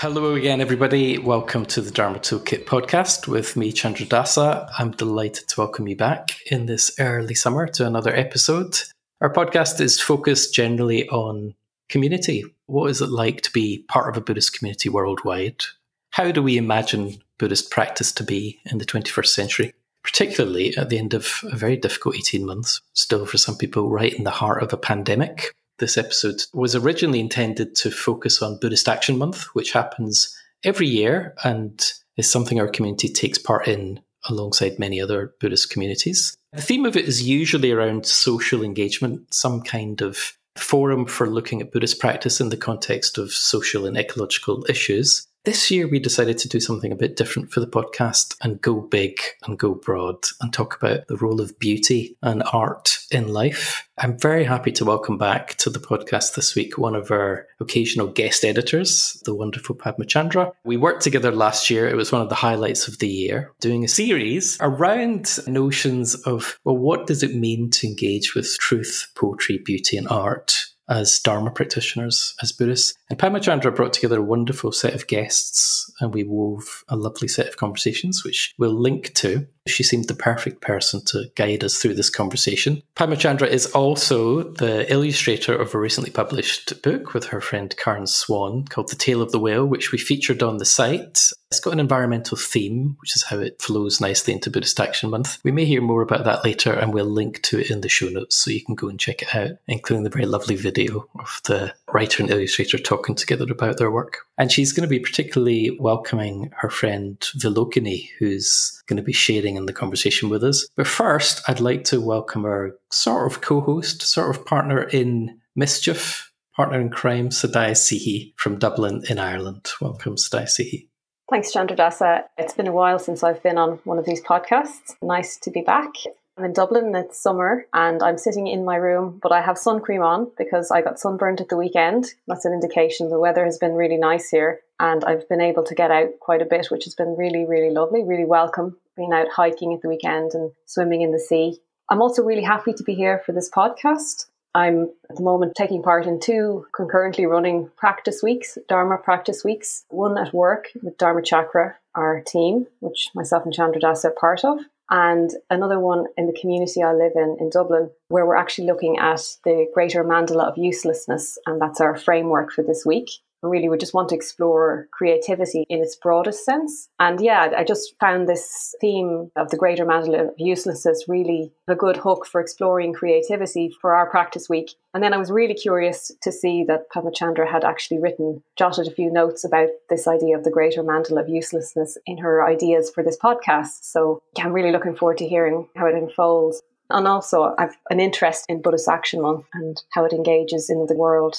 Hello again, everybody. Welcome to the Dharma Toolkit podcast with me, Chandradasa. I'm delighted to welcome you back in this early summer to another episode. Our podcast is focused generally on community. What is it like to be part of a Buddhist community worldwide? How do we imagine Buddhist practice to be in the 21st century? Particularly at the end of a very difficult 18 months, still for some people, right in the heart of a pandemic this episode was originally intended to focus on Buddhist Action Month, which happens every year and is something our community takes part in alongside many other Buddhist communities. The theme of it is usually around social engagement, some kind of forum for looking at Buddhist practice in the context of social and ecological issues. This year, we decided to do something a bit different for the podcast and go big and go broad and talk about the role of beauty and art in life. I'm very happy to welcome back to the podcast this week one of our occasional guest editors, the wonderful Padmacandra. We worked together last year. It was one of the highlights of the year, doing a series around notions of, well, what does it mean to engage with truth, poetry, beauty, and art? As Dharma practitioners, as Buddhists. And Padmacandra brought together a wonderful set of guests and we wove a lovely set of conversations, which we'll link to. She seemed the perfect person to guide us through this conversation. Padmacandra is also the illustrator of a recently published book with her friend Karen Swann called The Tale of the Whale, which we featured on the site. It's got an environmental theme, which is how it flows nicely into Buddhist Action Month. We may hear more about that later, and we'll link to it in the show notes so you can go and check it out, including the very lovely video of the writer and illustrator talking together about their work. And she's going to be particularly welcoming her friend Vilokini, who's going to be sharing in the conversation with us. But first, I'd like to welcome our sort of co host, sort of partner in mischief, partner in crime, Sadaya Sihi from Dublin in Ireland. Welcome, Sadaya Sihi. Thanks, Chandradasa. It's been a while since I've been on one of these podcasts. Nice to be back. I'm in Dublin, it's summer, and I'm sitting in my room, but I have sun cream on because I got sunburned at the weekend. That's an indication the weather has been really nice here, and I've been able to get out quite a bit, which has been really, really lovely, really welcome. Being out hiking at the weekend and swimming in the sea. I'm also really happy to be here for this podcast. I'm at the moment taking part in two concurrently running practice weeks, Dharma practice weeks, one at work with Dharmachakra, our team, which myself and Chandra Das are part of, and another one in the community I live in, in Dublin, where we're actually looking at the greater mandala of uselessness, and that's our framework for this week really we just want to explore creativity in its broadest sense. And yeah, I just found this theme of the greater mandala of uselessness really a good hook for exploring creativity for our practice week. And then I was really curious to see that Padmacandra had actually written, jotted a few notes about this idea of the greater mandala of uselessness in her ideas for this podcast. So yeah, I'm really looking forward to hearing how it unfolds. And also, I've an interest in Buddhist Action Month and how it engages in the world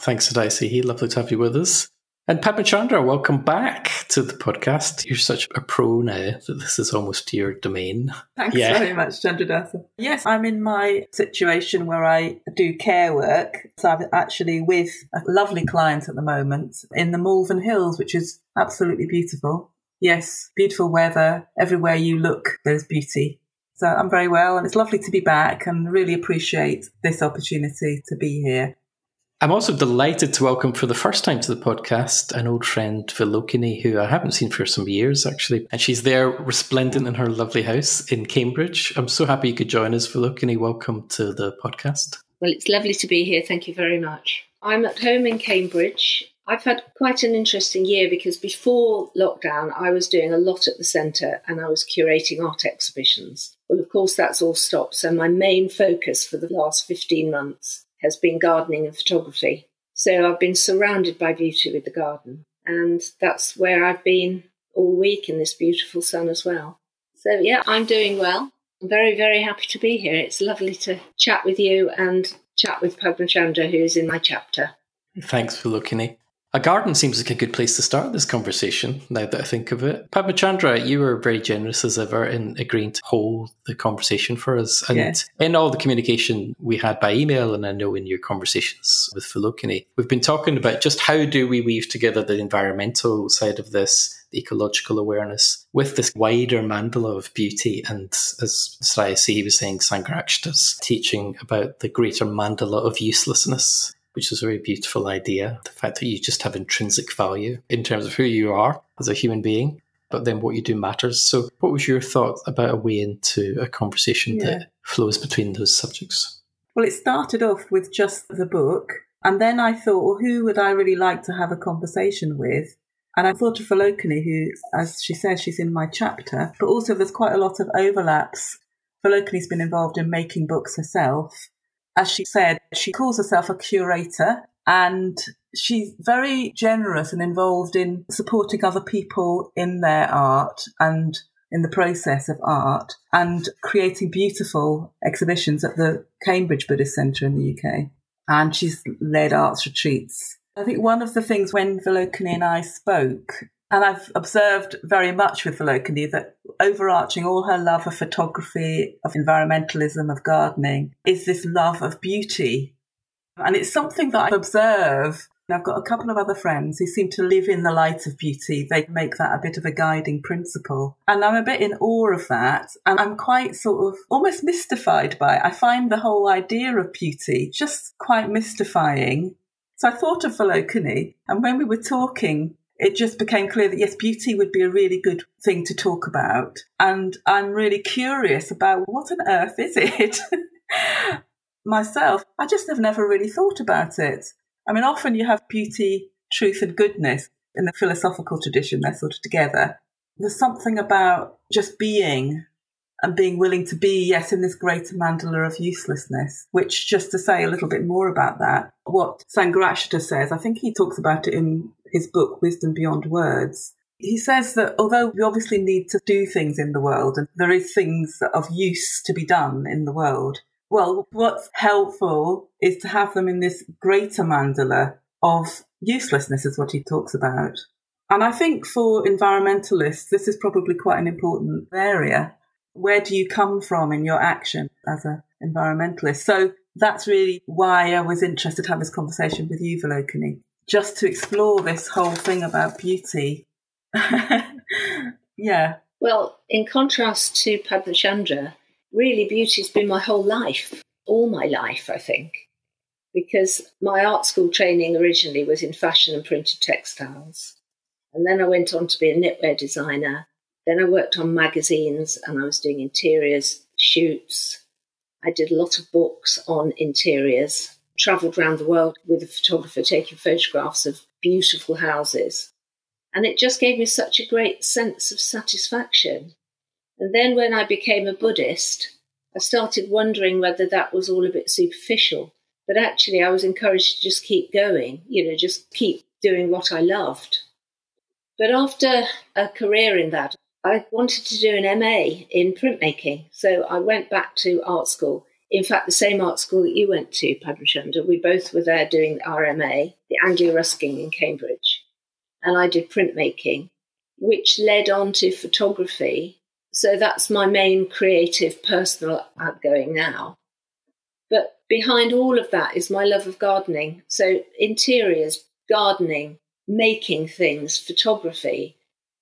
Thanks, He Lovely to have you with us. And Padmacandra, welcome back to the podcast. You're such a pro now that this is almost your domain. Thanks yeah. very much, Chandradasa. Yes, I'm in my situation where I do care work. So I'm actually with a lovely client at the moment in the Malvern Hills, which is absolutely beautiful. Yes, beautiful weather. Everywhere you look, there's beauty. So I'm very well, and it's lovely to be back and really appreciate this opportunity to be here. I'm also delighted to welcome for the first time to the podcast an old friend, Vilokini, who I haven't seen for some years actually. And she's there resplendent in her lovely house in Cambridge. I'm so happy you could join us, Vilokini. Welcome to the podcast. Well, it's lovely to be here. Thank you very much. I'm at home in Cambridge. I've had quite an interesting year because before lockdown, I was doing a lot at the centre and I was curating art exhibitions. Well, of course, that's all stopped. So, my main focus for the last 15 months has been gardening and photography. So I've been surrounded by beauty with the garden. And that's where I've been all week in this beautiful sun as well. So, yeah, I'm doing well. I'm very, very happy to be here. It's lovely to chat with you and chat with Padmacandra, who's in my chapter. Thanks for looking. A garden seems like a good place to start this conversation, now that I think of it. Padmacandra, you were very generous as ever in agreeing to hold the conversation for us. And yeah. in all the communication we had by email, and I know in your conversations with Vilokini, we've been talking about just how do we weave together the environmental side of this the ecological awareness with this wider mandala of beauty. And as sri Sraya was saying, Sangharakshita's teaching about the greater mandala of uselessness which is a very beautiful idea. The fact that you just have intrinsic value in terms of who you are as a human being, but then what you do matters. So, what was your thought about a way into a conversation yeah. that flows between those subjects? Well, it started off with just the book. And then I thought, well, who would I really like to have a conversation with? And I thought of Vilokini, who, as she says, she's in my chapter, but also there's quite a lot of overlaps. Vilokini's been involved in making books herself. As she said, she calls herself a curator and she's very generous and involved in supporting other people in their art and in the process of art and creating beautiful exhibitions at the Cambridge Buddhist Centre in the UK. And she's led arts retreats. I think one of the things when Vilokini and I spoke, and I've observed very much with Vilokini that overarching all her love of photography, of environmentalism, of gardening, is this love of beauty. And it's something that I observe I've got a couple of other friends who seem to live in the light of beauty. They make that a bit of a guiding principle. And I'm a bit in awe of that. And I'm quite sort of almost mystified by it. I find the whole idea of beauty just quite mystifying. So I thought of Vilokini. And when we were talking, it just became clear that yes, beauty would be a really good thing to talk about. And I'm really curious about what on earth is it? Myself, I just have never really thought about it. I mean, often you have beauty, truth, and goodness in the philosophical tradition, they're sort of together. There's something about just being and being willing to be, yes, in this greater mandala of uselessness, which just to say a little bit more about that, what Sangharakshita says, I think he talks about it in his book, Wisdom Beyond Words. He says that although we obviously need to do things in the world and there is things of use to be done in the world, well, what's helpful is to have them in this greater mandala of uselessness, is what he talks about. And I think for environmentalists, this is probably quite an important area. Where do you come from in your action as an environmentalist? So that's really why I was interested to have this conversation with you, Vilokini, just to explore this whole thing about beauty. yeah. Well, in contrast to Padmacandra, really beauty's been my whole life, all my life, I think, because my art school training originally was in fashion and printed textiles. And then I went on to be a knitwear designer. Then I worked on magazines and I was doing interiors, shoots. I did a lot of books on interiors, travelled around the world with a photographer taking photographs of beautiful houses. And it just gave me such a great sense of satisfaction and then when I became a Buddhist, I started wondering whether that was all a bit superficial. But actually, I was encouraged to just keep going, you know, just keep doing what I loved. But after a career in that, I wanted to do an MA in printmaking. So I went back to art school. In fact, the same art school that you went to, Padmacandra. We both were there doing our MA, the Anglia Ruskin in Cambridge. And I did printmaking, which led on to photography so that's my main creative personal outgoing now. But behind all of that is my love of gardening. So interiors, gardening, making things, photography.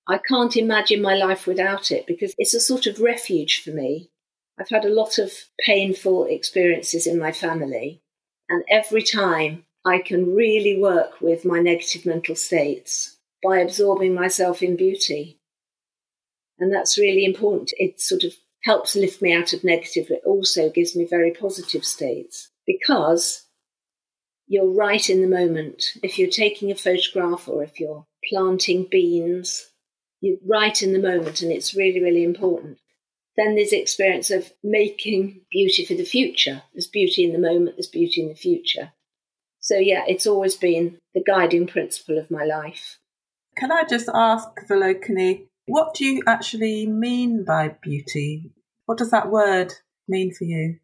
I can't imagine my life without it because it's a sort of refuge for me. I've had a lot of painful experiences in my family, and every time I can really work with my negative mental states by absorbing myself in beauty. And that's really important. It sort of helps lift me out of negative, but also gives me very positive states because you're right in the moment. If you're taking a photograph or if you're planting beans, you're right in the moment and it's really, really important. Then there's the experience of making beauty for the future. There's beauty in the moment, there's beauty in the future. So, yeah, it's always been the guiding principle of my life. Can I just ask, Vilokini, what do you actually mean by beauty? What does that word mean for you?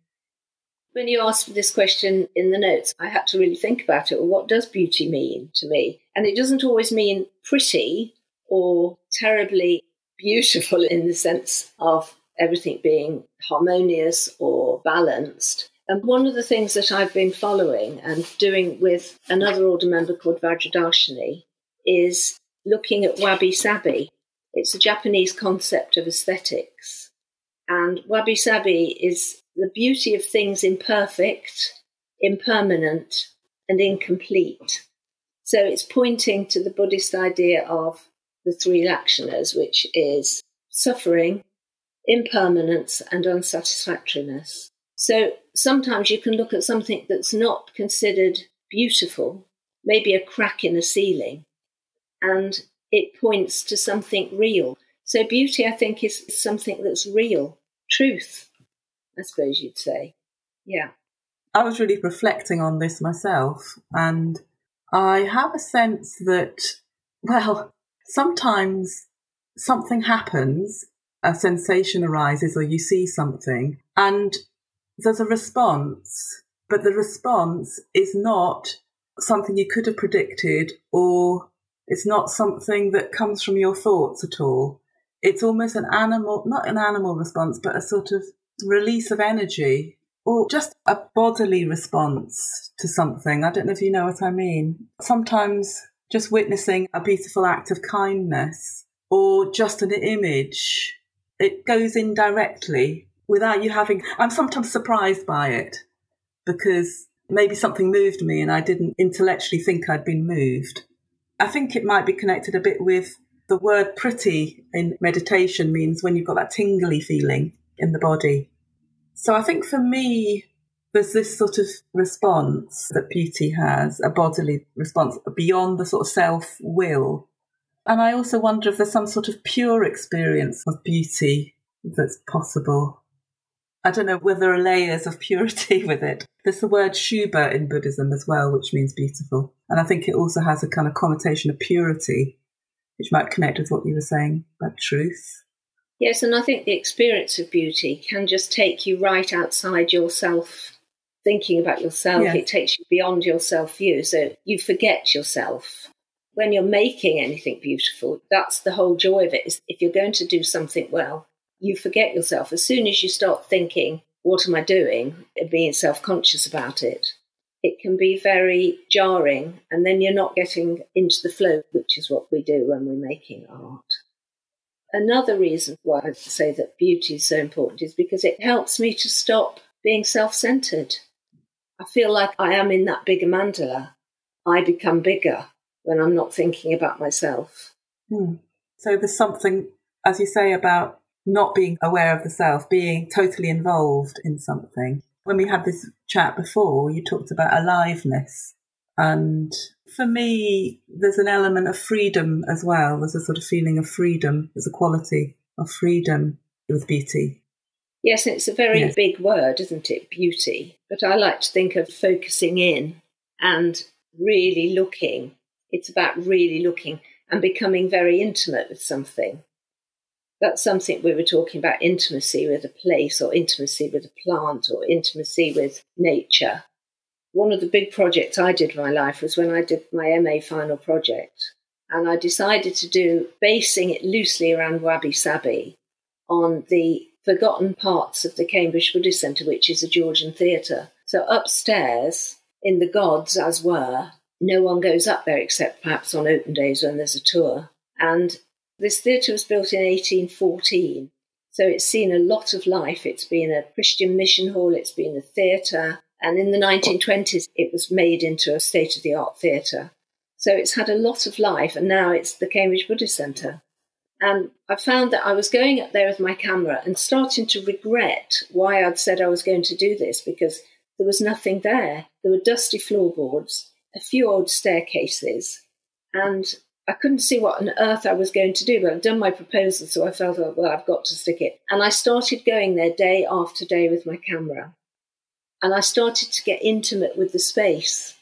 When you asked this question in the notes, I had to really think about it. Well, what does beauty mean to me? And it doesn't always mean pretty or terribly beautiful in the sense of everything being harmonious or balanced. And one of the things that I've been following and doing with another order member called Vajradarshini is looking at wabi sabi it's a Japanese concept of aesthetics. And wabi sabi is the beauty of things imperfect, impermanent, and incomplete. So it's pointing to the Buddhist idea of the three lakshanas, which is suffering, impermanence, and unsatisfactoriness. So sometimes you can look at something that's not considered beautiful, maybe a crack in a ceiling, and it points to something real. So beauty, I think, is something that's real, truth, I suppose you'd say. Yeah. I was really reflecting on this myself, and I have a sense that, well, sometimes something happens, a sensation arises, or you see something, and there's a response, but the response is not something you could have predicted, or it's not something that comes from your thoughts at all. It's almost an animal, not an animal response, but a sort of release of energy or just a bodily response to something. I don't know if you know what I mean. Sometimes just witnessing a beautiful act of kindness or just an image, it goes in directly without you having. I'm sometimes surprised by it because maybe something moved me and I didn't intellectually think I'd been moved. I think it might be connected a bit with the word pretty in meditation means when you've got that tingly feeling in the body. So I think for me, there's this sort of response that beauty has, a bodily response beyond the sort of self will. And I also wonder if there's some sort of pure experience of beauty that's possible. I don't know whether there are layers of purity with it. There's the word Shuba in Buddhism as well, which means beautiful. And I think it also has a kind of connotation of purity, which might connect with what you were saying about truth. Yes, and I think the experience of beauty can just take you right outside yourself, thinking about yourself. Yes. It takes you beyond your self view. So you forget yourself. When you're making anything beautiful, that's the whole joy of it. Is if you're going to do something well, you forget yourself. As soon as you start thinking, what am I doing? and being self conscious about it, it can be very jarring. And then you're not getting into the flow, which is what we do when we're making art. Another reason why I say that beauty is so important is because it helps me to stop being self centered. I feel like I am in that bigger mandala. I become bigger when I'm not thinking about myself. Hmm. So there's something, as you say, about not being aware of the self, being totally involved in something. When we had this chat before, you talked about aliveness. And for me, there's an element of freedom as well. There's a sort of feeling of freedom. There's a quality of freedom with beauty. Yes, it's a very yes. big word, isn't it? Beauty. But I like to think of focusing in and really looking. It's about really looking and becoming very intimate with something. That's something we were talking about intimacy with a place or intimacy with a plant or intimacy with nature one of the big projects I did in my life was when I did my MA final project. And I decided to do basing it loosely around Wabi Sabi on the forgotten parts of the Cambridge Buddhist Centre, which is a Georgian theatre. So upstairs, in the gods as were, no one goes up there except perhaps on open days when there's a tour. And this theatre was built in 1814. So it's seen a lot of life. It's been a Christian mission hall, it's been a theatre, and in the 1920s, it was made into a state of the art theatre. So it's had a lot of life, and now it's the Cambridge Buddhist Centre. And I found that I was going up there with my camera and starting to regret why I'd said I was going to do this because there was nothing there. There were dusty floorboards, a few old staircases, and I couldn't see what on earth I was going to do, but I'd done my proposal, so I felt, oh, well, I've got to stick it. And I started going there day after day with my camera and I started to get intimate with the space.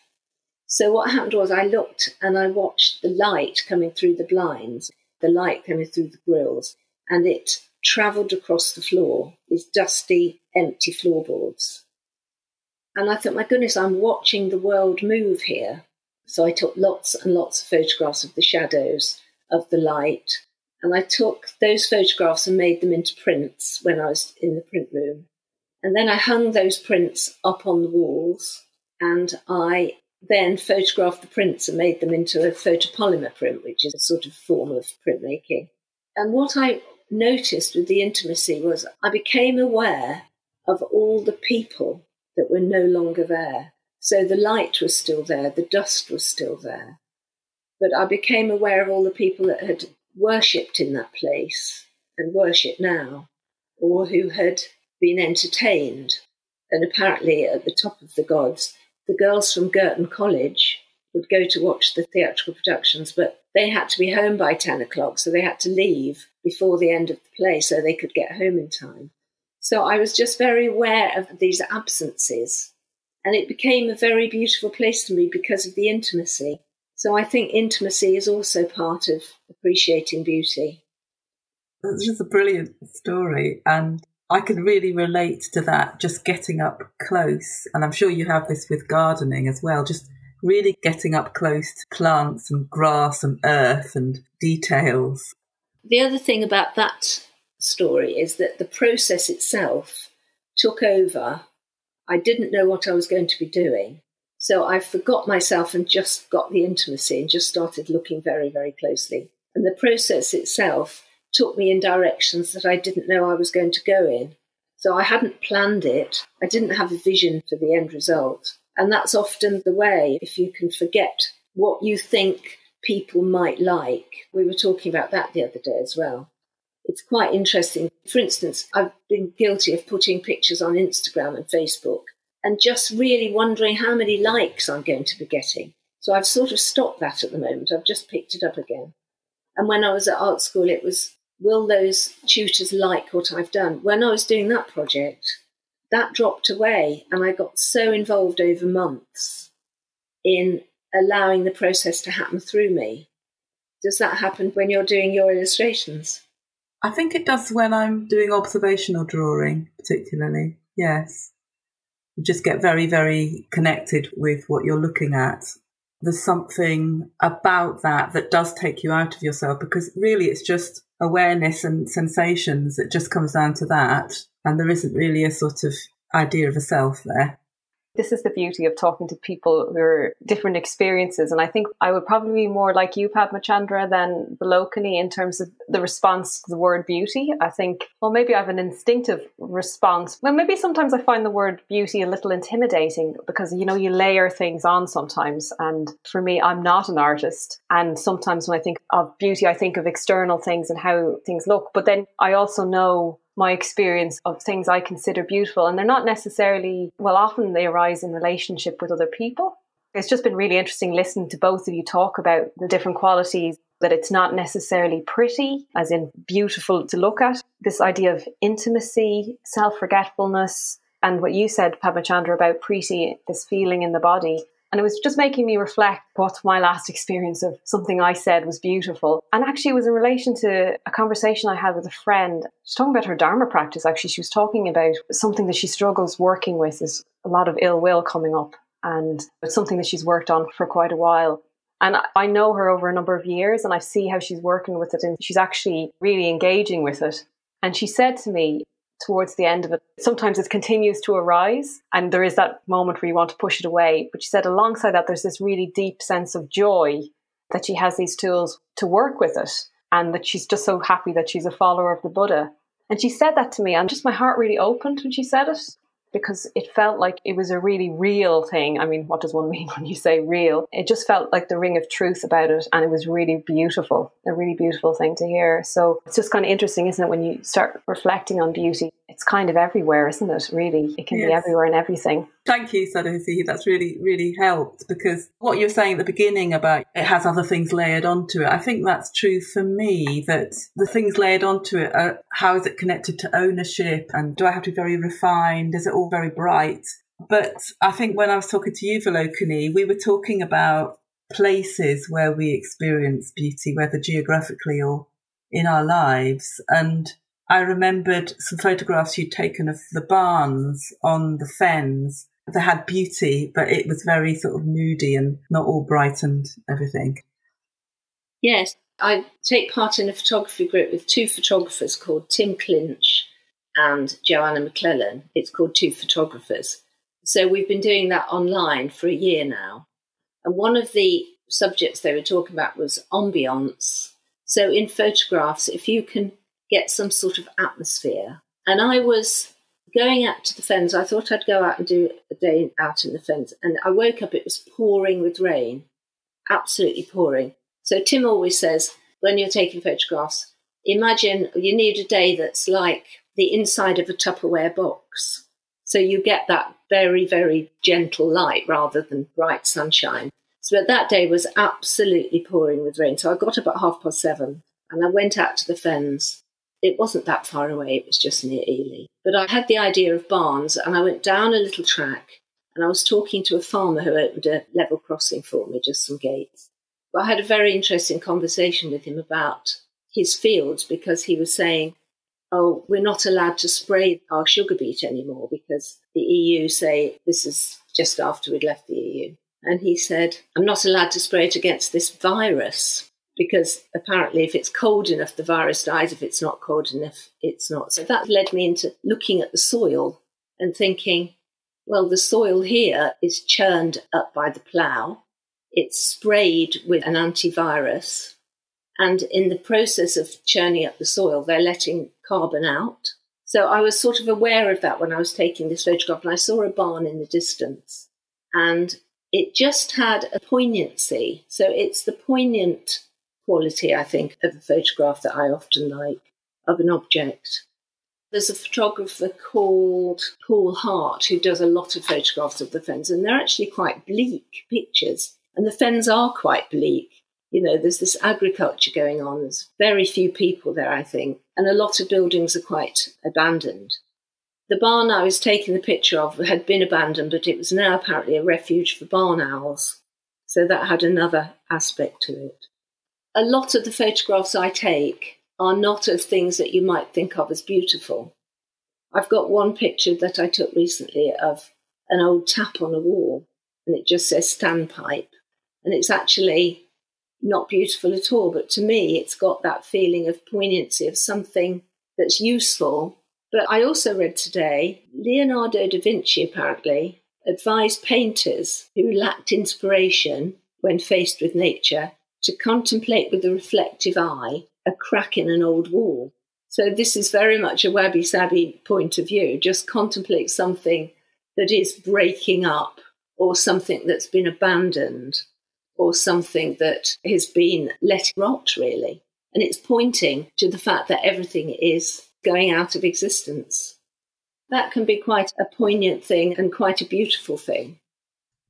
So what happened was I looked and I watched the light coming through the blinds, the light coming through the grills, and it travelled across the floor, these dusty, empty floorboards. And I thought, my goodness, I'm watching the world move here. So I took lots and lots of photographs of the shadows, of the light, and I took those photographs and made them into prints when I was in the print room. And then I hung those prints up on the walls and I then photographed the prints and made them into a photopolymer print, which is a sort of form of printmaking. And what I noticed with the intimacy was I became aware of all the people that were no longer there. So the light was still there, the dust was still there. But I became aware of all the people that had worshipped in that place and worship now, or who had been entertained. And apparently, at the top of the gods, the girls from Girton College would go to watch the theatrical productions, but they had to be home by 10 o'clock, so they had to leave before the end of the play so they could get home in time. So I was just very aware of these absences. And it became a very beautiful place for me because of the intimacy. So I think intimacy is also part of appreciating beauty. It's just a brilliant story. And I can really relate to that, just getting up close. And I'm sure you have this with gardening as well, just really getting up close to plants and grass and earth and details. The other thing about that story is that the process itself took over. I didn't know what I was going to be doing. So I forgot myself and just got the intimacy and just started looking very, very closely. And the process itself took me in directions that I didn't know I was going to go in. So I hadn't planned it. I didn't have a vision for the end result. And that's often the way if you can forget what you think people might like. We were talking about that the other day as well. It's quite interesting. For instance, I've been guilty of putting pictures on Instagram and Facebook and just really wondering how many likes I'm going to be getting. So I've sort of stopped that at the moment. I've just picked it up again. And when I was at art school, it was, will those tutors like what I've done? When I was doing that project, that dropped away and I got so involved over months in allowing the process to happen through me. Does that happen when you're doing your illustrations? I think it does when I'm doing observational drawing, particularly. Yes. You just get very, very connected with what you're looking at. There's something about that that does take you out of yourself because really it's just awareness and sensations. It just comes down to that. And there isn't really a sort of idea of a self there. This is the beauty of talking to people who are different experiences. And I think I would probably be more like you, Padmacandra, than Vilokini in terms of the response to the word beauty. I think, well, maybe I have an instinctive response. Well, maybe sometimes I find the word beauty a little intimidating because, you know, you layer things on sometimes. And for me, I'm not an artist. And sometimes when I think of beauty, I think of external things and how things look. But then I also know my experience of things I consider beautiful. And they're not necessarily, well, often they arise in relationship with other people. It's just been really interesting listening to both of you talk about the different qualities that it's not necessarily pretty, as in beautiful to look at. This idea of intimacy, self forgetfulness, and what you said, Padmacandra, about Preeti, this feeling in the body. And it was just making me reflect what my last experience of something I said was beautiful. And actually, it was in relation to a conversation I had with a friend. She's talking about her Dharma practice, actually. She was talking about something that she struggles working with is a lot of ill will coming up. And it's something that she's worked on for quite a while. And I know her over a number of years and I see how she's working with it and she's actually really engaging with it. And she said to me, towards the end of it. Sometimes it continues to arise and there is that moment where you want to push it away. But she said alongside that, there's this really deep sense of joy that she has these tools to work with it and that she's just so happy that she's a follower of the Buddha. And she said that to me and just my heart really opened when she said it because it felt like it was a really real thing. I mean, what does one mean when you say real? It just felt like the ring of truth about it, and it was really beautiful, a really beautiful thing to hear. So it's just kind of interesting, isn't it, when you start reflecting on beauty? It's kind of everywhere, isn't it? Really, it can yes. be everywhere and everything. Thank you, Sadhguru. That's really, really helped because what you were saying at the beginning about it has other things layered onto it, I think that's true for me. That the things layered onto it are how is it connected to ownership and do I have to be very refined? Is it all very bright? But I think when I was talking to you, Vilokini, we were talking about places where we experience beauty, whether geographically or in our lives. And I remembered some photographs you'd taken of the barns on the fens they had beauty, but it was very sort of moody and not all bright and everything. Yes, I take part in a photography group with two photographers called Tim Clinch and Joanna McClellan. It's called Two Photographers. So we've been doing that online for a year now. And one of the subjects they were talking about was ambience. So in photographs, if you can get some sort of atmosphere, and I was going out to the fens, I thought I'd go out and do a day out in the fens. And I woke up, it was pouring with rain, absolutely pouring. So Tim always says, when you're taking photographs, imagine you need a day that's like the inside of a Tupperware box. So you get that very, very gentle light rather than bright sunshine. So that day was absolutely pouring with rain. So I got up at half past seven and I went out to the fens it wasn't that far away, it was just near Ely. But I had the idea of barns and I went down a little track and I was talking to a farmer who opened a level crossing for me, just some gates. But I had a very interesting conversation with him about his fields because he was saying, Oh, we're not allowed to spray our sugar beet anymore because the EU say this is just after we'd left the EU. And he said, I'm not allowed to spray it against this virus because apparently if it's cold enough the virus dies. If it's not cold enough it's not. So that led me into looking at the soil and thinking well the soil here is churned up by the plough. It's sprayed with an antivirus. And in the process of churning up the soil they're letting carbon out. So i was sort of aware of that when i was taking this photograph and i saw a barn in the distance. And it just had a poignancy. So it's the poignant quality, I think, of a photograph that I often like of an object. There's a photographer called Paul Hart who does a lot of photographs of the fens, and they're actually quite bleak pictures. And the fens are quite bleak. You know, there's this agriculture going on. There's very few people there, I think, and a lot of buildings are quite abandoned. The barn I was taking the picture of had been abandoned, but it was now apparently a refuge for barn owls. So that had another aspect to it a lot of the photographs I take are not of things that you might think of as beautiful. I've got one picture that I took recently of an old tap on a wall, and it just says standpipe. And it's actually not beautiful at all, but to me, it's got that feeling of poignancy of something that's useful. But I also read today Leonardo da Vinci apparently advised painters who lacked inspiration when faced with nature to contemplate with a reflective eye a crack in an old wall. So this is very much a wabi sabi point of view. Just contemplate something that is breaking up or something that's been abandoned or something that has been let rot, really. And it's pointing to the fact that everything is going out of existence. That can be quite a poignant thing and quite a beautiful thing.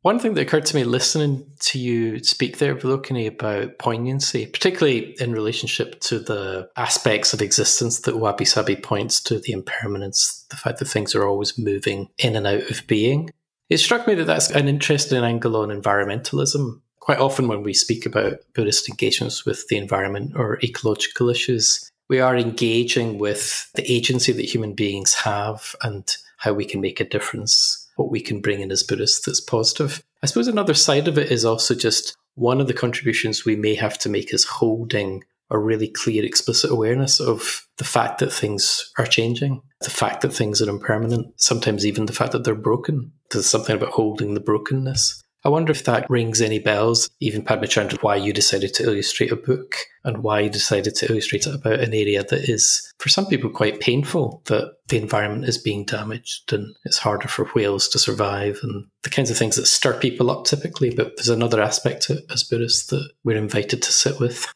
One thing that occurred to me listening to you speak there, Vilokini, about poignancy, particularly in relationship to the aspects of existence that Wabi Sabi points to the impermanence, the fact that things are always moving in and out of being. It struck me that that's an interesting angle on environmentalism. Quite often, when we speak about Buddhist engagements with the environment or ecological issues, we are engaging with the agency that human beings have and how we can make a difference what we can bring in as Buddhists that's positive. I suppose another side of it is also just one of the contributions we may have to make is holding a really clear, explicit awareness of the fact that things are changing, the fact that things are impermanent, sometimes even the fact that they're broken. There's something about holding the brokenness. I wonder if that rings any bells, even Padmacandra, why you decided to illustrate a book and why you decided to illustrate it about an area that is, for some people, quite painful, that the environment is being damaged and it's harder for whales to survive and the kinds of things that stir people up typically. But there's another aspect to it as Buddhists that we're invited to sit with.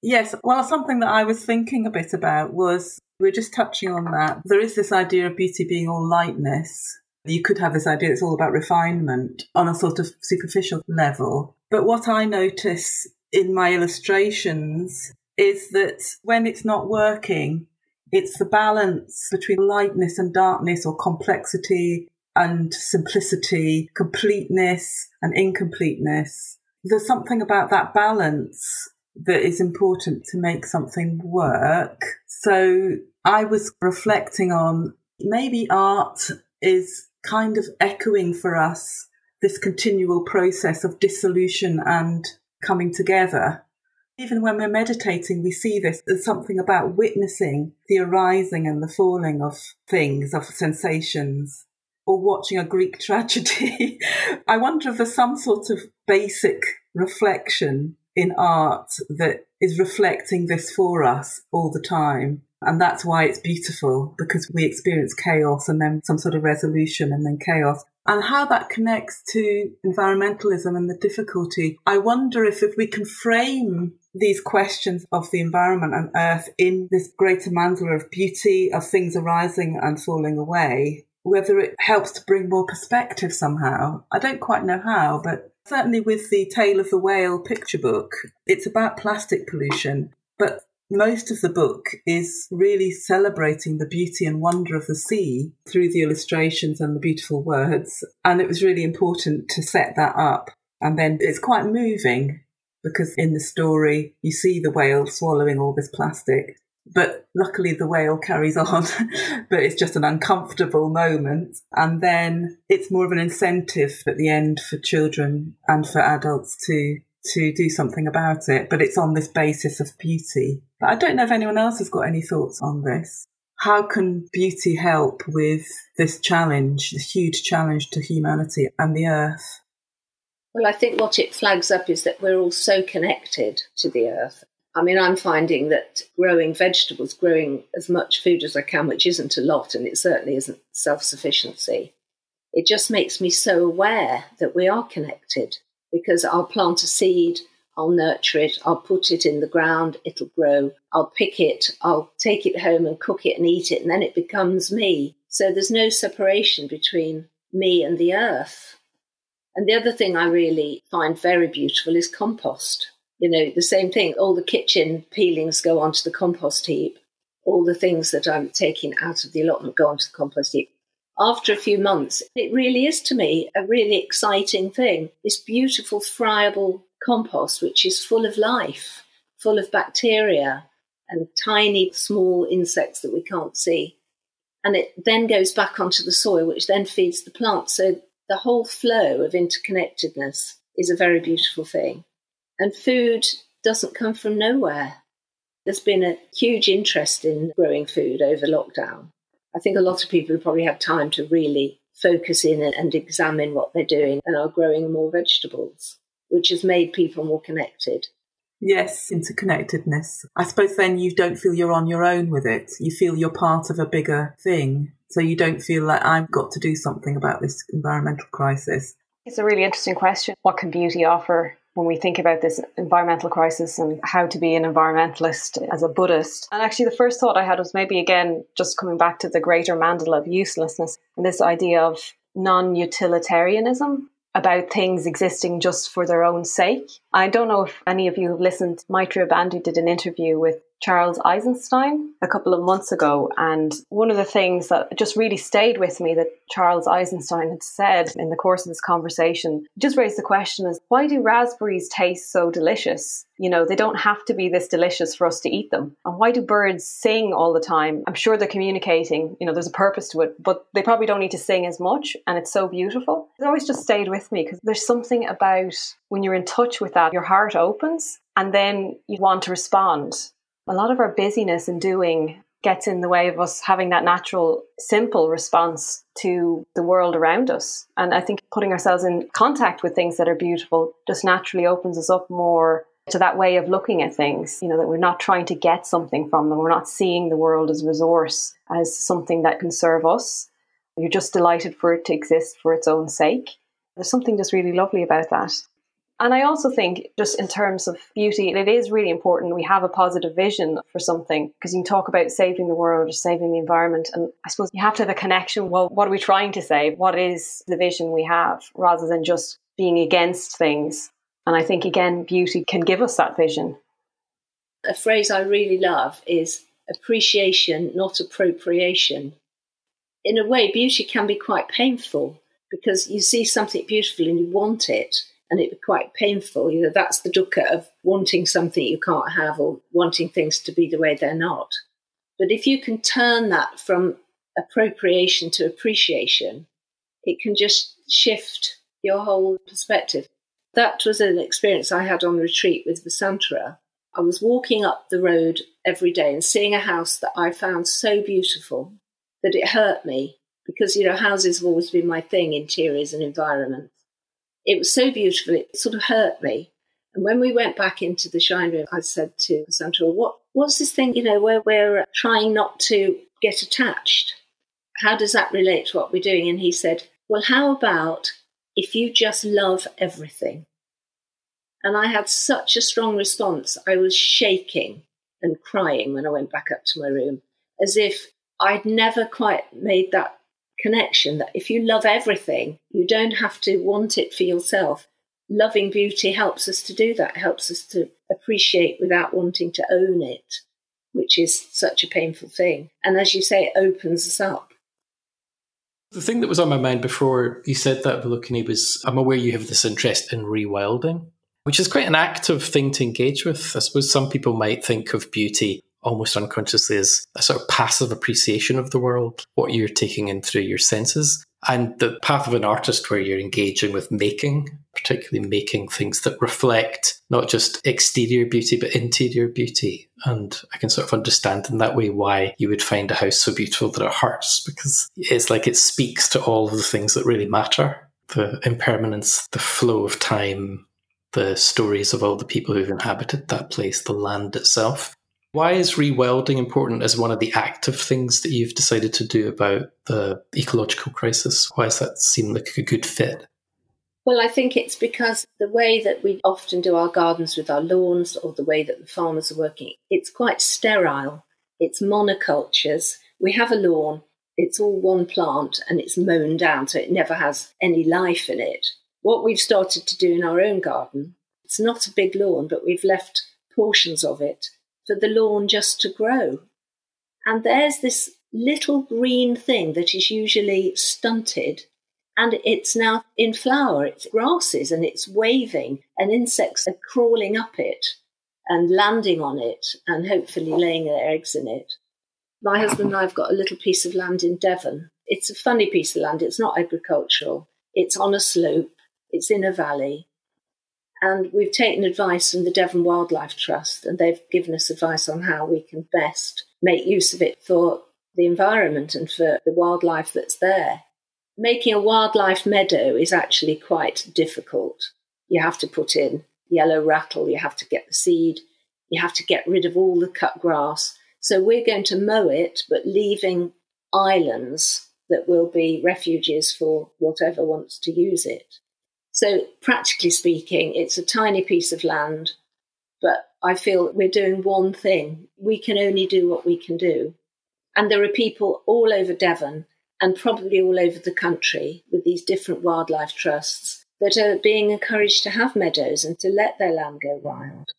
Yes, well, something that I was thinking a bit about was we we're just touching on that. There is this idea of beauty being all lightness you could have this idea it's all about refinement on a sort of superficial level. But what I notice in my illustrations is that when it's not working, it's the balance between lightness and darkness or complexity and simplicity, completeness and incompleteness. There's something about that balance that is important to make something work. So I was reflecting on maybe art is kind of echoing for us this continual process of dissolution and coming together. Even when we're meditating, we see this. There's something about witnessing the arising and the falling of things, of sensations, or watching a Greek tragedy. I wonder if there's some sort of basic reflection in art that is reflecting this for us all the time. And that's why it's beautiful because we experience chaos and then some sort of resolution and then chaos. And how that connects to environmentalism and the difficulty. I wonder if, if we can frame these questions of the environment and earth in this greater mandala of beauty, of things arising and falling away, whether it helps to bring more perspective somehow. I don't quite know how, but certainly with the Tale of the Whale picture book, it's about plastic pollution, but most of the book is really celebrating the beauty and wonder of the sea through the illustrations and the beautiful words. And it was really important to set that up. And then it's quite moving because in the story, you see the whale swallowing all this plastic. But luckily, the whale carries on, but it's just an uncomfortable moment. And then it's more of an incentive at the end for children and for adults to to do something about it, but it's on this basis of beauty. But I don't know if anyone else has got any thoughts on this. How can beauty help with this challenge, this huge challenge to humanity and the earth? Well, I think what it flags up is that we're all so connected to the earth. I mean, I'm finding that growing vegetables, growing as much food as I can, which isn't a lot, and it certainly isn't self sufficiency, it just makes me so aware that we are connected because I'll plant a seed, I'll nurture it, I'll put it in the ground, it'll grow, I'll pick it, I'll take it home and cook it and eat it, and then it becomes me. So there's no separation between me and the earth. And the other thing I really find very beautiful is compost. You know, the same thing, all the kitchen peelings go onto the compost heap. All the things that I'm taking out of the allotment go onto the compost heap after a few months, it really is to me a really exciting thing. This beautiful, friable compost, which is full of life, full of bacteria and tiny, small insects that we can't see. And it then goes back onto the soil, which then feeds the plants. So the whole flow of interconnectedness is a very beautiful thing. And food doesn't come from nowhere. There's been a huge interest in growing food over lockdown. I think a lot of people probably have time to really focus in and examine what they're doing and are growing more vegetables, which has made people more connected. Yes, interconnectedness. I suppose then you don't feel you're on your own with it. You feel you're part of a bigger thing. So you don't feel like I've got to do something about this environmental crisis. It's a really interesting question. What can beauty offer when we think about this environmental crisis and how to be an environmentalist as a Buddhist. And actually, the first thought I had was maybe again just coming back to the greater mandala of uselessness and this idea of non utilitarianism about things existing just for their own sake. I don't know if any of you have listened. Maitreyabandhu did an interview with Charles Eisenstein a couple of months ago. And one of the things that just really stayed with me that Charles Eisenstein had said in the course of this conversation just raised the question is why do raspberries taste so delicious? You know, they don't have to be this delicious for us to eat them. And why do birds sing all the time? I'm sure they're communicating, you know, there's a purpose to it, but they probably don't need to sing as much. And it's so beautiful. It always just stayed with me because there's something about when you're in touch with that, your heart opens and then you want to respond a lot of our busyness and doing gets in the way of us having that natural, simple response to the world around us. And I think putting ourselves in contact with things that are beautiful just naturally opens us up more to that way of looking at things, you know, that we're not trying to get something from them. We're not seeing the world as a resource, as something that can serve us. You're just delighted for it to exist for its own sake. There's something just really lovely about that. And I also think, just in terms of beauty, it is really important we have a positive vision for something because you can talk about saving the world or saving the environment. And I suppose you have to have a connection. Well, what are we trying to save? What is the vision we have rather than just being against things? And I think, again, beauty can give us that vision. A phrase I really love is appreciation, not appropriation. In a way, beauty can be quite painful because you see something beautiful and you want it and it'd be quite painful. You know, that's the dukkha of wanting something you can't have or wanting things to be the way they're not. But if you can turn that from appropriation to appreciation, it can just shift your whole perspective. That was an experience I had on retreat with Vessantara. I was walking up the road every day and seeing a house that I found so beautiful that it hurt me because, you know, houses have always been my thing, interiors and environment it was so beautiful, it sort of hurt me. And when we went back into the shrine room, I said to Sandra, what what's this thing, you know, where we're trying not to get attached? How does that relate to what we're doing? And he said, Well, how about if you just love everything? And I had such a strong response. I was shaking and crying when I went back up to my room, as if I'd never quite made that connection that if you love everything, you don't have to want it for yourself. Loving beauty helps us to do that, helps us to appreciate without wanting to own it, which is such a painful thing. And as you say, it opens us up. The thing that was on my mind before you said that, Vilokini, was I'm aware you have this interest in rewilding which is quite an active thing to engage with. I suppose some people might think of beauty almost unconsciously as a sort of passive appreciation of the world, what you're taking in through your senses. And the path of an artist where you're engaging with making, particularly making things that reflect not just exterior beauty, but interior beauty. And I can sort of understand in that way why you would find a house so beautiful that it hurts, because it's like it speaks to all of the things that really matter the impermanence, the flow of time, the stories of all the people who've inhabited that place, the land itself. Why is rewilding important as one of the active things that you've decided to do about the ecological crisis? Why does that seem like a good fit? Well, I think it's because the way that we often do our gardens with our lawns or the way that the farmers are working, it's quite sterile. It's monocultures. We have a lawn, it's all one plant and it's mown down, so it never has any life in it what we've started to do in our own garden, it's not a big lawn, but we've left portions of it for the lawn just to grow. And there's this little green thing that is usually stunted and it's now in flower. It's grasses and it's waving, and insects are crawling up it and landing on it and hopefully laying their eggs in it. My husband and I have got a little piece of land in Devon. It's a funny piece of land, it's not agricultural, it's on a slope, it's in a valley. And we've taken advice from the Devon Wildlife Trust, and they've given us advice on how we can best make use of it for the environment and for the wildlife that's there. Making a wildlife meadow is actually quite difficult. You have to put in yellow rattle, you have to get the seed, you have to get rid of all the cut grass. So we're going to mow it, but leaving islands that will be refuges for whatever wants to use it. So, practically speaking, it's a tiny piece of land, but I feel we're doing one thing. We can only do what we can do. And there are people all over Devon and probably all over the country with these different wildlife trusts that are being encouraged to have meadows and to let their land go wild.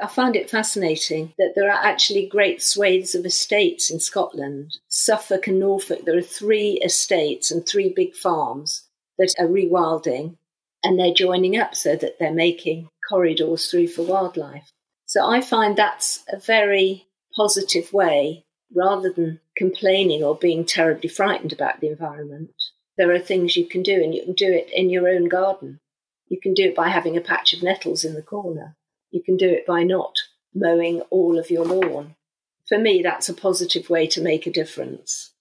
I find it fascinating that there are actually great swathes of estates in Scotland. Suffolk and Norfolk, there are three estates and three big farms that are rewilding and they're joining up so that they're making corridors through for wildlife. So I find that's a very positive way rather than complaining or being terribly frightened about the environment. There are things you can do, and you can do it in your own garden. You can do it by having a patch of nettles in the corner. You can do it by not mowing all of your lawn. For me, that's a positive way to make a difference.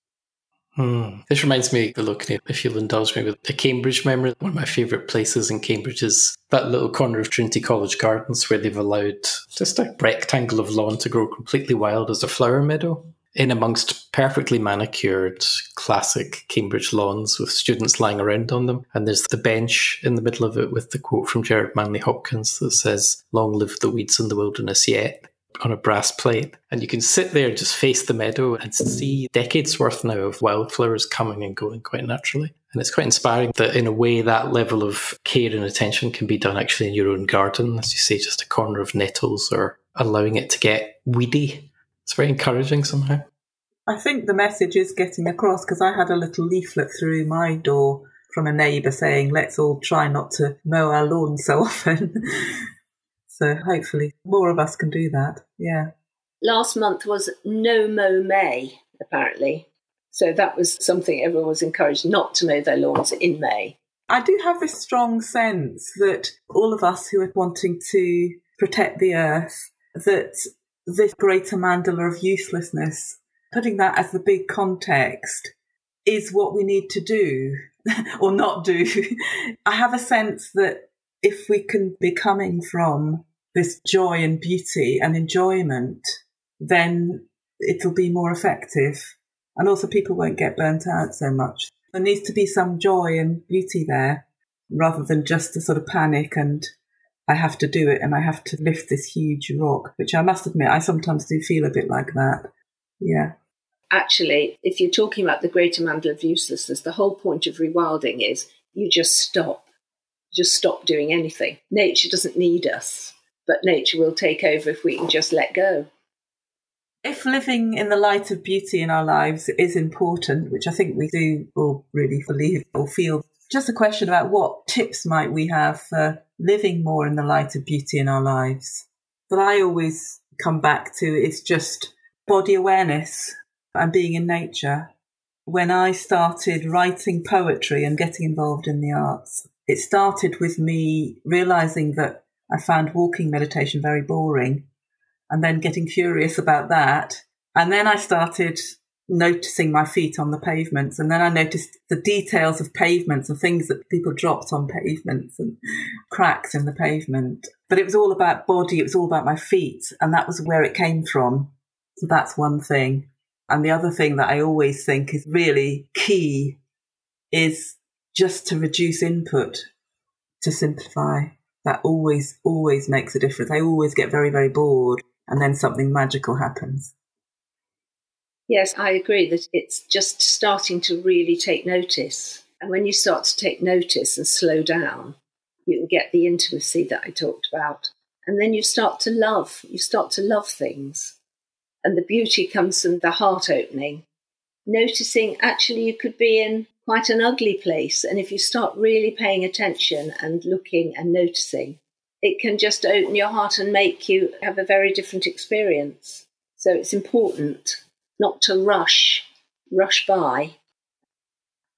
Hmm. This reminds me, at, if you'll indulge me with a Cambridge memory, one of my favourite places in Cambridge is that little corner of Trinity College Gardens where they've allowed just a rectangle of lawn to grow completely wild as a flower meadow in amongst perfectly manicured classic Cambridge lawns with students lying around on them. And there's the bench in the middle of it with the quote from Gerard Manley Hopkins that says, Long live the weeds in the wilderness yet on a brass plate. And you can sit there and just face the meadow and see decades worth now of wildflowers coming and going quite naturally. And it's quite inspiring that, in a way, that level of care and attention can be done actually in your own garden, as you say, just a corner of nettles or allowing it to get weedy. It's very encouraging somehow. I think the message is getting across because I had a little leaflet through my door from a neighbour saying, let's all try not to mow our lawn so often. So hopefully more of us can do that. Yeah. Last month was No Mow May, apparently. So that was something everyone was encouraged not to mow their lawns in May. I do have this strong sense that all of us who are wanting to protect the earth, that this greater mandala of uselessness, putting that as the big context, is what we need to do or not do. I have a sense that if we can be coming from this joy and beauty and enjoyment, then it'll be more effective. And also people won't get burnt out so much. There needs to be some joy and beauty there rather than just a sort of panic and I have to do it and I have to lift this huge rock, which I must admit, I sometimes do feel a bit like that. Yeah. Actually, if you're talking about the greater mandala of uselessness, the whole point of rewilding is you just stop. You just stop doing anything. Nature doesn't need us, but nature will take over if we can just let go. If living in the light of beauty in our lives is important, which I think we do all really believe or feel, just a question about what tips might we have for living more in the light of beauty in our lives. That I always come back to is just body awareness and being in nature. When I started writing poetry and getting involved in the arts, it started with me realizing that I found walking meditation very boring and then getting curious about that. And then I started noticing my feet on the pavements. And then I noticed the details of pavements and things that people dropped on pavements and cracks in the pavement. But it was all about body. It was all about my feet. And that was where it came from. So that's one thing. And the other thing that I always think is really key is just to reduce input, to simplify. That always, always makes a difference. I always get very, very bored and then something magical happens. Yes, I agree that it's just starting to really take notice. And when you start to take notice and slow down, you can get the intimacy that I talked about. And then you start to love, you start to love things. And the beauty comes from the heart opening, noticing actually you could be in quite an ugly place. And if you start really paying attention and looking and noticing, it can just open your heart and make you have a very different experience. So it's important not to rush, rush by.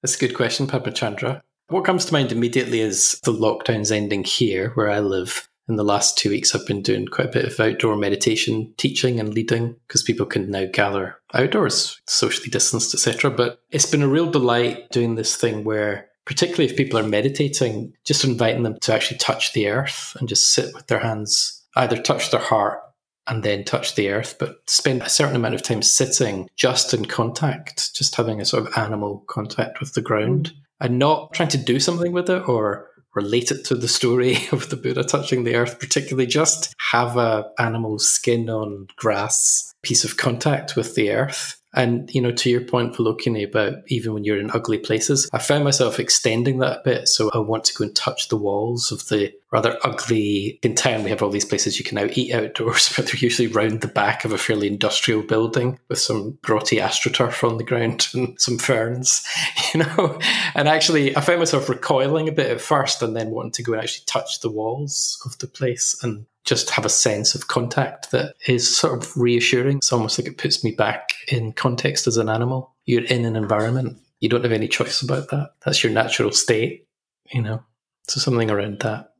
That's a good question, Padmacandra. What comes to mind immediately is the lockdown's ending here, where I live. In the last two weeks, I've been doing quite a bit of outdoor meditation, teaching, and leading because people can now gather outdoors, socially distanced, etc. But it's been a real delight doing this thing where particularly if people are meditating, just inviting them to actually touch the earth and just sit with their hands, either touch their heart and then touch the earth, but spend a certain amount of time sitting just in contact, just having a sort of animal contact with the ground mm. and not trying to do something with it or relate it to the story of the Buddha touching the earth, particularly just have a animal skin on grass piece of contact with the earth and, you know, to your point, Vilokini, about even when you're in ugly places, I found myself extending that a bit. So I want to go and touch the walls of the rather ugly, in town, we have all these places you can now eat outdoors, but they're usually round the back of a fairly industrial building with some grotty astroturf on the ground and some ferns, you know. And actually, I found myself recoiling a bit at first and then wanting to go and actually touch the walls of the place and just have a sense of contact that is sort of reassuring. It's almost like it puts me back in context as an animal. You're in an environment. You don't have any choice about that. That's your natural state, you know? So something around that.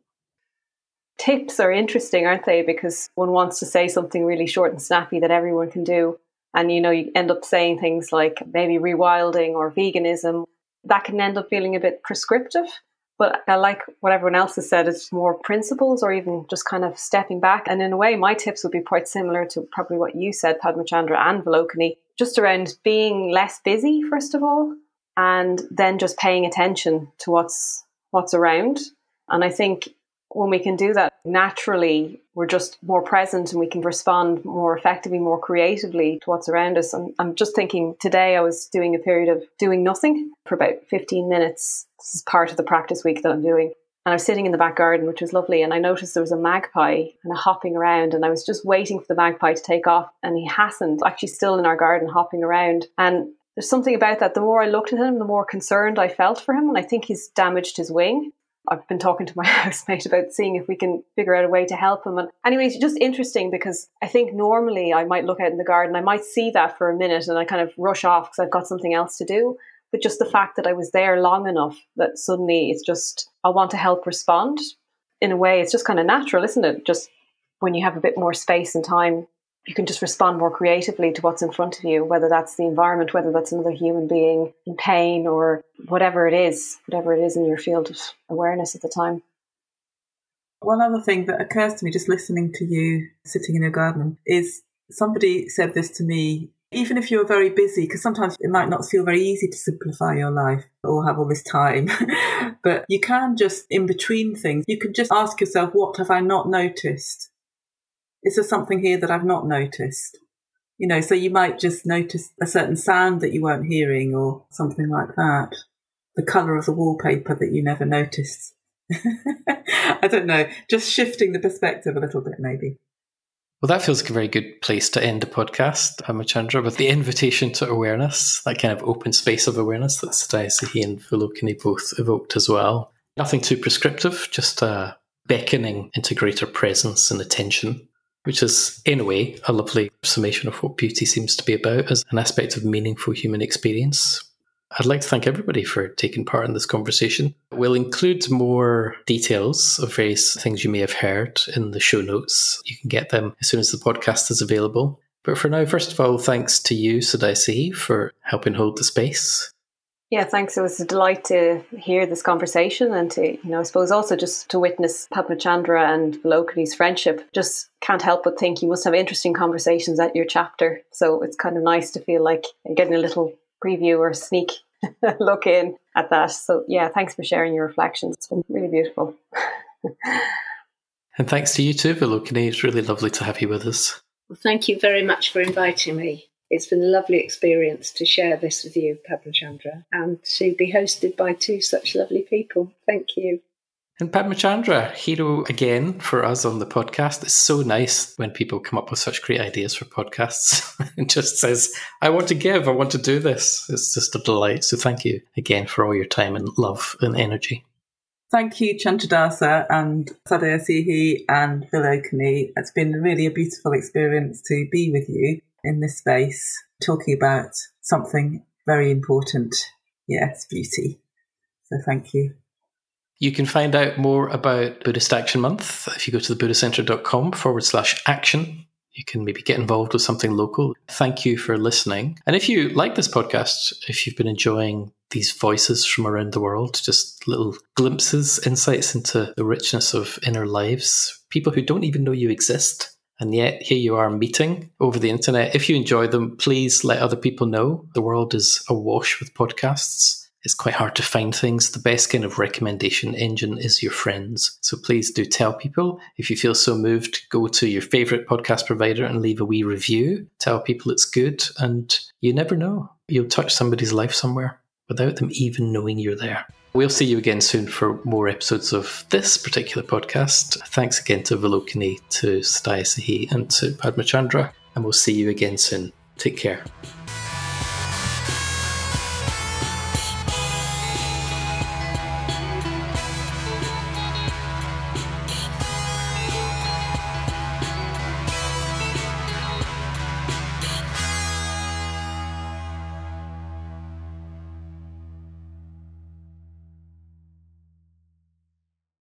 Tips are interesting, aren't they? Because one wants to say something really short and snappy that everyone can do. And, you know, you end up saying things like maybe rewilding or veganism. That can end up feeling a bit prescriptive. But I like what everyone else has said. It's more principles or even just kind of stepping back. And in a way, my tips would be quite similar to probably what you said, Padmacandra and Vilokini, just around being less busy, first of all, and then just paying attention to what's what's around. And I think when we can do that naturally, we're just more present and we can respond more effectively, more creatively to what's around us. And I'm just thinking today I was doing a period of doing nothing for about 15 minutes. This is part of the practice week that I'm doing. And I was sitting in the back garden, which was lovely. And I noticed there was a magpie kind of hopping around. And I was just waiting for the magpie to take off. And he hasn't, actually, still in our garden, hopping around. And there's something about that. The more I looked at him, the more concerned I felt for him. And I think he's damaged his wing. I've been talking to my housemate about seeing if we can figure out a way to help him. And anyway, it's just interesting because I think normally I might look out in the garden, I might see that for a minute and I kind of rush off because I've got something else to do. But just the fact that I was there long enough that suddenly it's just, I want to help respond. In a way, it's just kind of natural, isn't it? Just when you have a bit more space and time you can just respond more creatively to what's in front of you, whether that's the environment, whether that's another human being in pain, or whatever it is, whatever it is in your field of awareness at the time. One other thing that occurs to me just listening to you sitting in your garden is somebody said this to me even if you're very busy, because sometimes it might not feel very easy to simplify your life or have all this time, but you can just, in between things, you can just ask yourself, what have I not noticed? Is there something here that I've not noticed? You know, so you might just notice a certain sound that you weren't hearing or something like that. The colour of the wallpaper that you never noticed. I don't know, just shifting the perspective a little bit, maybe. Well, that feels like a very good place to end the podcast, Padmacandra, with the invitation to awareness, that kind of open space of awareness that Sadhya and Vilokini both evoked as well. Nothing too prescriptive, just a beckoning into greater presence and attention, which is, in a way, a lovely summation of what beauty seems to be about as an aspect of meaningful human experience. I'd like to thank everybody for taking part in this conversation. We'll include more details of various things you may have heard in the show notes. You can get them as soon as the podcast is available. But for now, first of all, thanks to you, Sadai for helping hold the space. Yeah, thanks. It was a delight to hear this conversation and to, you know, I suppose also just to witness Padmacandra and Vilokini's friendship. Just can't help but think you must have interesting conversations at your chapter. So it's kind of nice to feel like getting a little preview or sneak look in at that. So, yeah, thanks for sharing your reflections. It's been really beautiful. and thanks to you too, Vilokini. It's really lovely to have you with us. Well, thank you very much for inviting me. It's been a lovely experience to share this with you, Padmacandra, and to be hosted by two such lovely people. Thank you. And Padmacandra, hero again for us on the podcast. It's so nice when people come up with such great ideas for podcasts and just says, I want to give, I want to do this. It's just a delight. So thank you again for all your time and love and energy. Thank you, Chandradasa and Sadayasihi and Vilokini. It's been really a beautiful experience to be with you in this space, talking about something very important. Yes, beauty. So thank you. You can find out more about Buddhist Action Month if you go to thebuddhistcentre.com forward slash action. You can maybe get involved with something local. Thank you for listening. And if you like this podcast, if you've been enjoying these voices from around the world, just little glimpses, insights into the richness of inner lives, people who don't even know you exist. And yet, here you are meeting over the internet. If you enjoy them, please let other people know. The world is awash with podcasts it's quite hard to find things. The best kind of recommendation engine is your friends. So please do tell people. If you feel so moved, go to your favorite podcast provider and leave a wee review. Tell people it's good. And you never know, you'll touch somebody's life somewhere without them even knowing you're there. We'll see you again soon for more episodes of this particular podcast. Thanks again to Vilokini, to Sadaya Sahi, and to Padmacandra. And we'll see you again soon. Take care.